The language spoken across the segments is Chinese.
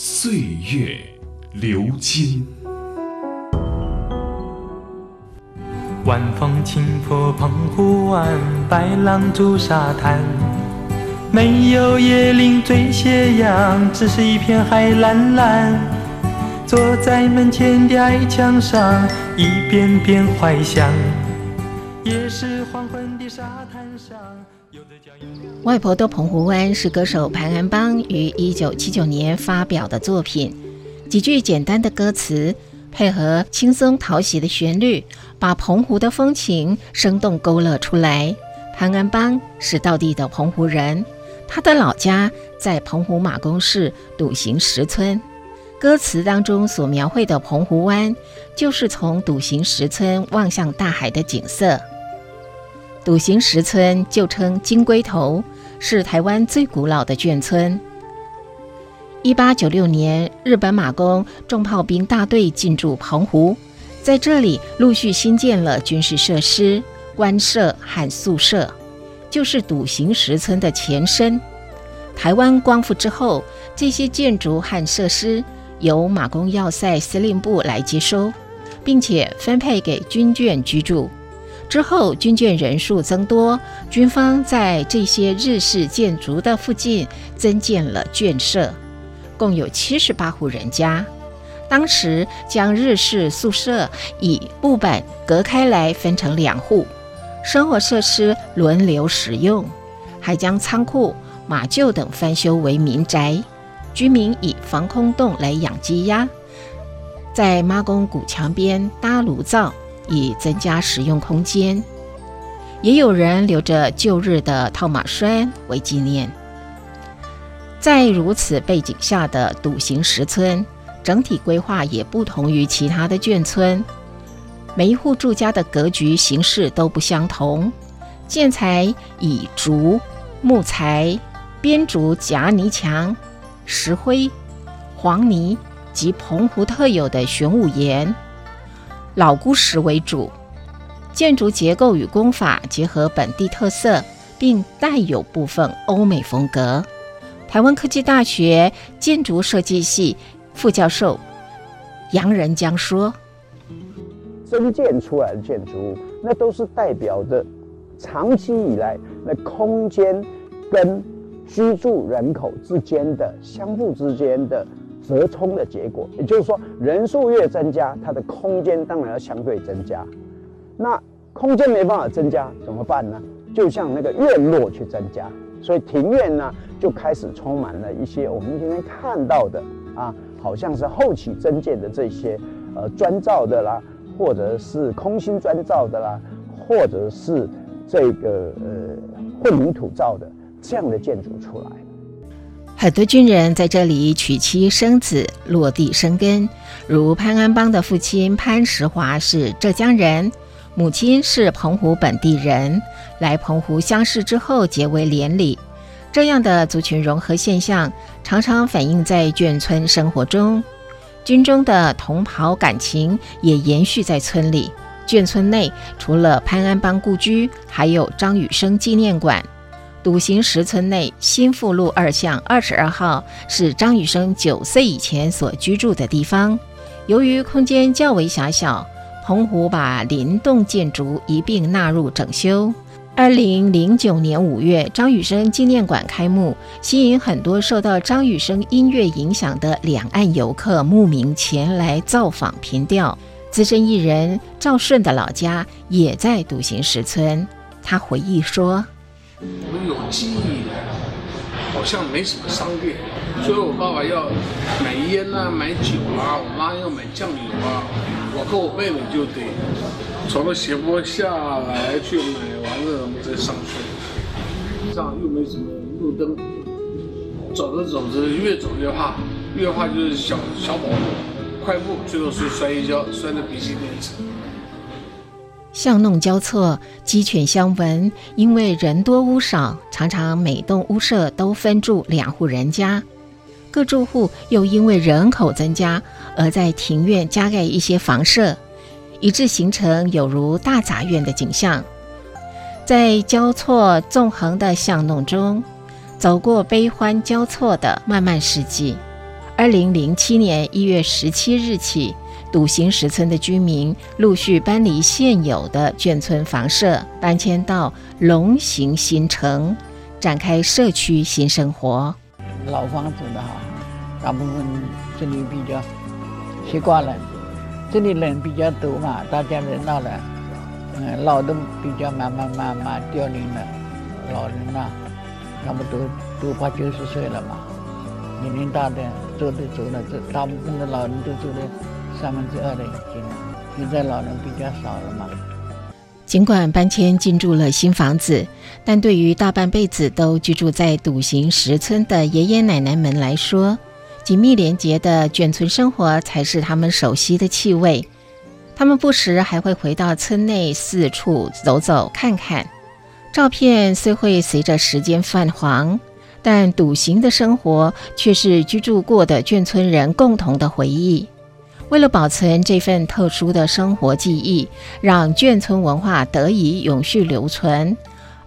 岁月流金。晚风轻拂澎湖湾，白浪逐沙滩。没有椰林缀斜阳，只是一片海蓝蓝。坐在门前的矮墙上，一遍遍怀想。也是黄昏的沙滩上，外婆的澎湖湾是歌手潘安邦于一九七九年发表的作品，几句简单的歌词，配合轻松讨喜的旋律，把澎湖的风情生动勾勒出来。潘安邦是道地的澎湖人。他的老家在澎湖马公市笃行石村，歌词当中所描绘的澎湖湾，就是从笃行石村望向大海的景色。笃行石村旧称金龟头，是台湾最古老的眷村。一八九六年，日本马公重炮兵大队进驻澎湖，在这里陆续新建了军事设施、官舍和宿舍。就是笃行石村的前身。台湾光复之后，这些建筑和设施由马公要塞司令部来接收，并且分配给军眷居住。之后，军眷人数增多，军方在这些日式建筑的附近增建了眷舍，共有七十八户人家。当时将日式宿舍以木板隔开来，分成两户。生活设施轮流使用，还将仓库、马厩等翻修为民宅。居民以防空洞来养鸡鸭，在妈宫古墙边搭炉灶，以增加使用空间。也有人留着旧日的套马栓为纪念。在如此背景下的笃行石村，整体规划也不同于其他的眷村。每一户住家的格局形式都不相同，建材以竹、木材、编竹夹泥墙、石灰、黄泥及澎湖特有的玄武岩、老姑石为主。建筑结构与工法结合本地特色，并带有部分欧美风格。台湾科技大学建筑设计系副教授杨仁江说。增建出来的建筑物，那都是代表着长期以来那空间跟居住人口之间的相互之间的折冲的结果。也就是说，人数越增加，它的空间当然要相对增加。那空间没办法增加怎么办呢？就像那个院落去增加，所以庭院呢就开始充满了一些我们今天看到的啊，好像是后期增建的这些呃砖造的啦。或者是空心砖造的啦，或者是这个呃混凝土造的这样的建筑出来。很多军人在这里娶妻生子，落地生根。如潘安邦的父亲潘石华是浙江人，母亲是澎湖本地人，来澎湖相识之后结为连理。这样的族群融合现象，常常反映在眷村生活中。军中的同袍感情也延续在村里。眷村内除了潘安邦故居，还有张雨生纪念馆。笃行石村内新富路二巷二十二号是张雨生九岁以前所居住的地方。由于空间较为狭小，澎湖把林栋建筑一并纳入整修。二零零九年五月，张雨生纪念馆开幕，吸引很多受到张雨生音乐影响的两岸游客慕名前来造访凭吊。资深艺人赵顺的老家也在笃行石村，他回忆说：“我们有记忆的，好像没什么商店，所以我爸爸要买烟啊，买酒啊，我妈要买酱油啊，我和我妹妹就得。”从那斜坡下来去买完了，我们再上去。上又没什么路灯，走着走着越走越怕。越怕就是小小宝物、快步，最后是摔一跤，摔得鼻青脸肿。巷弄交错，鸡犬相闻，因为人多屋少，常常每栋屋舍都分住两户人家。各住户又因为人口增加，而在庭院加盖一些房舍，以致形成有如大杂院的景象。在交错纵横的巷弄中，走过悲欢交错的漫漫世纪。二零零七年一月十七日起，笃行石村的居民陆续搬离现有的眷村房舍，搬迁到龙行新城，展开社区新生活。老房子的哈，大部分这里比较习惯了，这里人比较多嘛，大家热闹了。嗯，老的比较慢慢慢慢凋零了，老人呐，差不多都快九十岁了嘛，年龄大的走的走了，这大部分的老人都走了三分之二的已经了，现在老人比较少了嘛。尽管搬迁进驻了新房子，但对于大半辈子都居住在笃行石村的爷爷奶奶们来说，紧密连结的眷村生活才是他们熟悉的气味。他们不时还会回到村内四处走走看看。照片虽会随着时间泛黄，但笃行的生活却是居住过的眷村人共同的回忆。为了保存这份特殊的生活记忆，让眷村文化得以永续留存，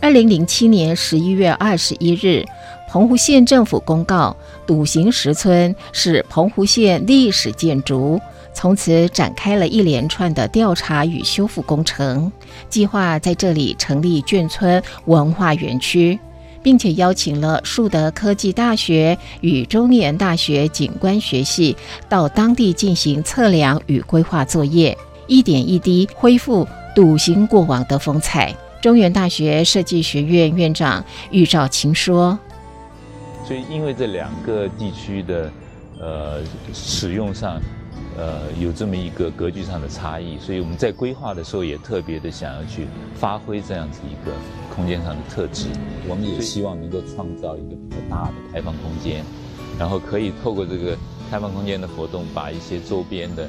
二零零七年十一月二十一日，澎湖县政府公告，笃行石村是澎湖县历史建筑，从此展开了一连串的调查与修复工程，计划在这里成立眷村文化园区。并且邀请了树德科技大学与中原大学景观学系到当地进行测量与规划作业，一点一滴恢复笃行过往的风采。中原大学设计学院院长玉兆琴说：“所以，因为这两个地区的呃使用上。”呃，有这么一个格局上的差异，所以我们在规划的时候也特别的想要去发挥这样子一个空间上的特质。我们也希望能够创造一个比较大的开放空间，然后可以透过这个开放空间的活动，把一些周边的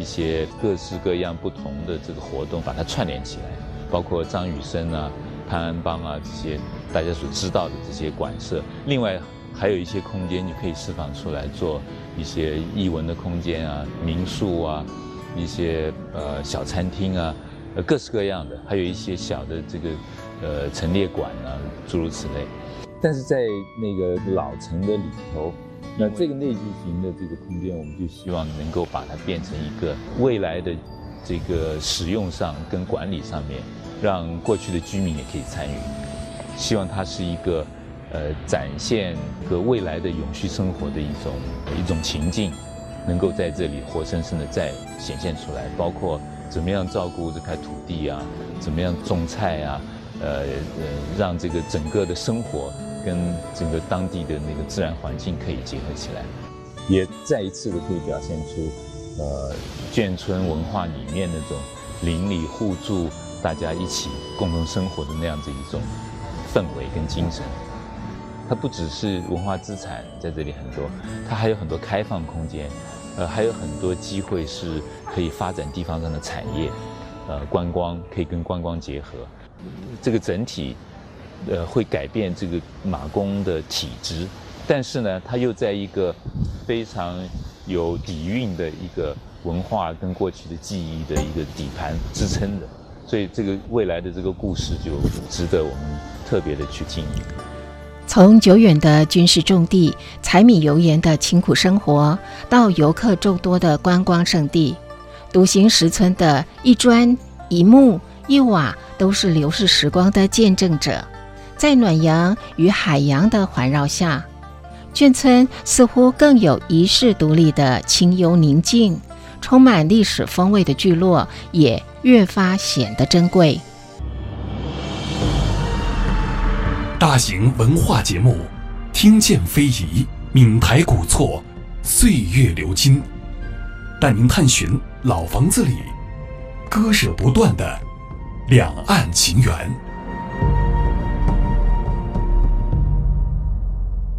一些各式各样不同的这个活动把它串联起来，包括张雨生啊、潘安邦啊这些大家所知道的这些馆舍。另外还有一些空间，你可以释放出来做。一些艺文的空间啊，民宿啊，一些呃小餐厅啊，呃各式各样的，还有一些小的这个呃陈列馆啊，诸如此类。但是在那个老城的里头，那这个内聚型的这个空间，我们就希望能够把它变成一个未来的这个使用上跟管理上面，让过去的居民也可以参与。希望它是一个。呃，展现和未来的永续生活的一种一种情境，能够在这里活生生的再显现出来。包括怎么样照顾这块土地啊，怎么样种菜啊，呃呃，让这个整个的生活跟整个当地的那个自然环境可以结合起来，也再一次的可以表现出呃眷村文化里面那种邻里互助、大家一起共同生活的那样子一种氛围跟精神。它不只是文化资产在这里很多，它还有很多开放空间，呃，还有很多机会是可以发展地方上的产业，呃，观光可以跟观光结合，这个整体，呃，会改变这个马公的体质，但是呢，它又在一个非常有底蕴的一个文化跟过去的记忆的一个底盘支撑的，所以这个未来的这个故事就值得我们特别的去经营。从久远的军事重地、柴米油盐的清苦生活，到游客众多的观光胜地，独行石村的一砖一木一瓦都是流逝时光的见证者。在暖阳与海洋的环绕下，眷村似乎更有遗世独立的清幽宁静，充满历史风味的聚落也越发显得珍贵。大型文化节目，听见非遗，闽台古厝，岁月流金，带您探寻老房子里割舍不断的两岸情缘。